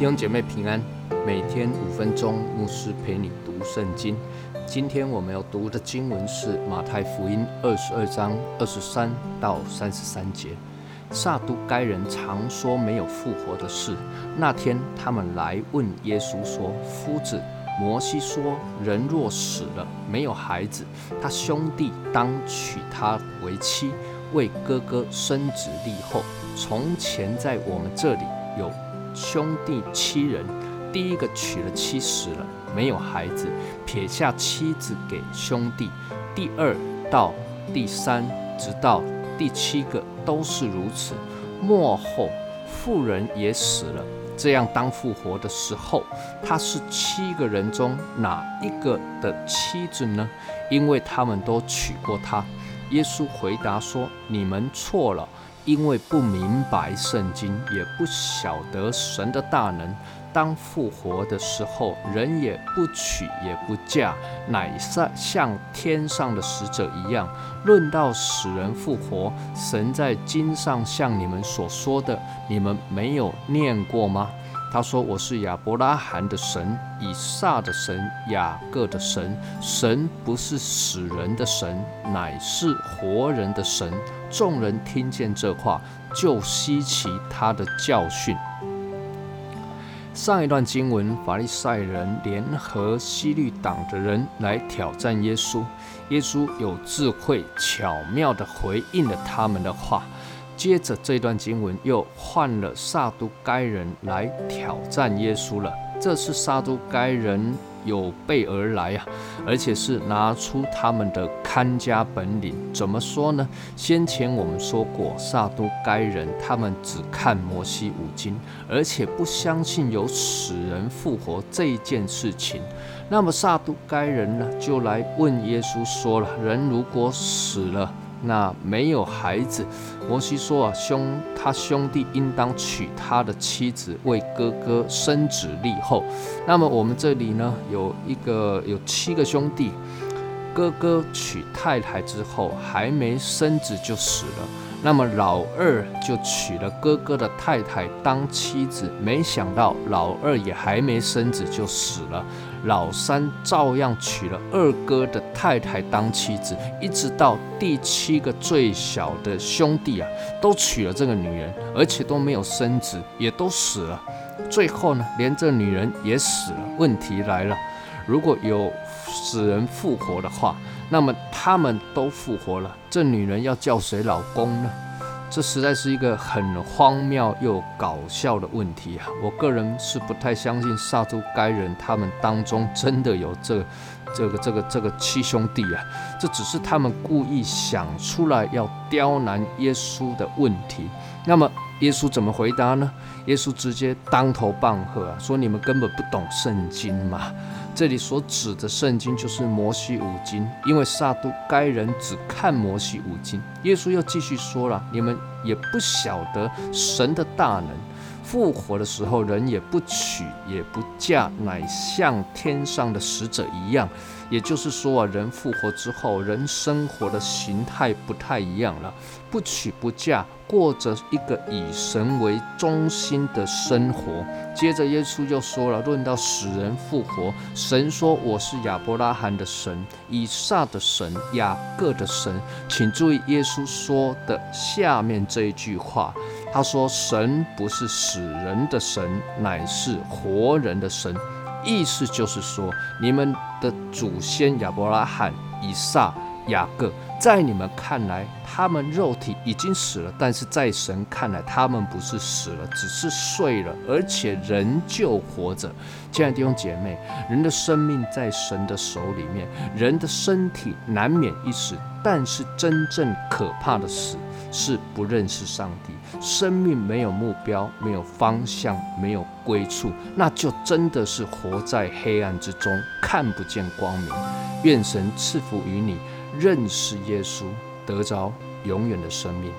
弟兄姐妹平安，每天五分钟，牧师陪你读圣经。今天我们要读的经文是马太福音二十二章二十三到三十三节。撒都该人常说没有复活的事。那天他们来问耶稣说：“夫子，摩西说，人若死了，没有孩子，他兄弟当娶她为妻，为哥哥生子。立后。从前在我们这里有。”兄弟七人，第一个娶了妻死了，没有孩子，撇下妻子给兄弟。第二到第三，直到第七个都是如此。末后妇人也死了，这样当复活的时候，他是七个人中哪一个的妻子呢？因为他们都娶过她。耶稣回答说：“你们错了。”因为不明白圣经，也不晓得神的大能。当复活的时候，人也不娶也不嫁，乃像像天上的使者一样。论到死人复活，神在经上向你们所说的，你们没有念过吗？他说：“我是亚伯拉罕的神，以撒的神，雅各的神。神不是死人的神，乃是活人的神。”众人听见这话，就吸奇他的教训。上一段经文，法利赛人联合西律党的人来挑战耶稣，耶稣有智慧、巧妙地回应了他们的话。接着这段经文又换了撒都该人来挑战耶稣了。这是撒都该人有备而来啊，而且是拿出他们的看家本领。怎么说呢？先前我们说过，撒都该人他们只看摩西五经，而且不相信有死人复活这一件事情。那么撒都该人呢，就来问耶稣说了：人如果死了，那没有孩子，摩西说啊，兄他兄弟应当娶他的妻子为哥哥生子立后。那么我们这里呢，有一个有七个兄弟，哥哥娶太太之后还没生子就死了，那么老二就娶了哥哥的太太当妻子，没想到老二也还没生子就死了。老三照样娶了二哥的太太当妻子，一直到第七个最小的兄弟啊，都娶了这个女人，而且都没有生子，也都死了。最后呢，连这女人也死了。问题来了，如果有死人复活的话，那么他们都复活了，这女人要叫谁老公呢？这实在是一个很荒谬又搞笑的问题啊！我个人是不太相信萨都该人他们当中真的有这、这个、这个、这个七兄弟啊！这只是他们故意想出来要刁难耶稣的问题。那么耶稣怎么回答呢？耶稣直接当头棒喝啊，说：“你们根本不懂圣经嘛！”这里所指的圣经就是摩西五经，因为撒都该人只看摩西五经。耶稣又继续说了：“你们也不晓得神的大能，复活的时候人也不娶也不嫁，乃像天上的使者一样。”也就是说啊，人复活之后，人生活的形态不太一样了，不娶不嫁，过着一个以神为中心的生活。接着耶稣就说了，论到死人复活，神说我是亚伯拉罕的神，以撒的神，雅各的神。请注意耶稣说的下面这一句话，他说神不是死人的神，乃是活人的神。意思就是说，你们的祖先亚伯拉罕、以撒、雅各，在你们看来，他们肉体已经死了；但是在神看来，他们不是死了，只是睡了，而且仍旧活着。亲爱的弟兄姐妹，人的生命在神的手里面，人的身体难免一死，但是真正可怕的死。是不认识上帝，生命没有目标，没有方向，没有归处，那就真的是活在黑暗之中，看不见光明。愿神赐福于你，认识耶稣，得着永远的生命。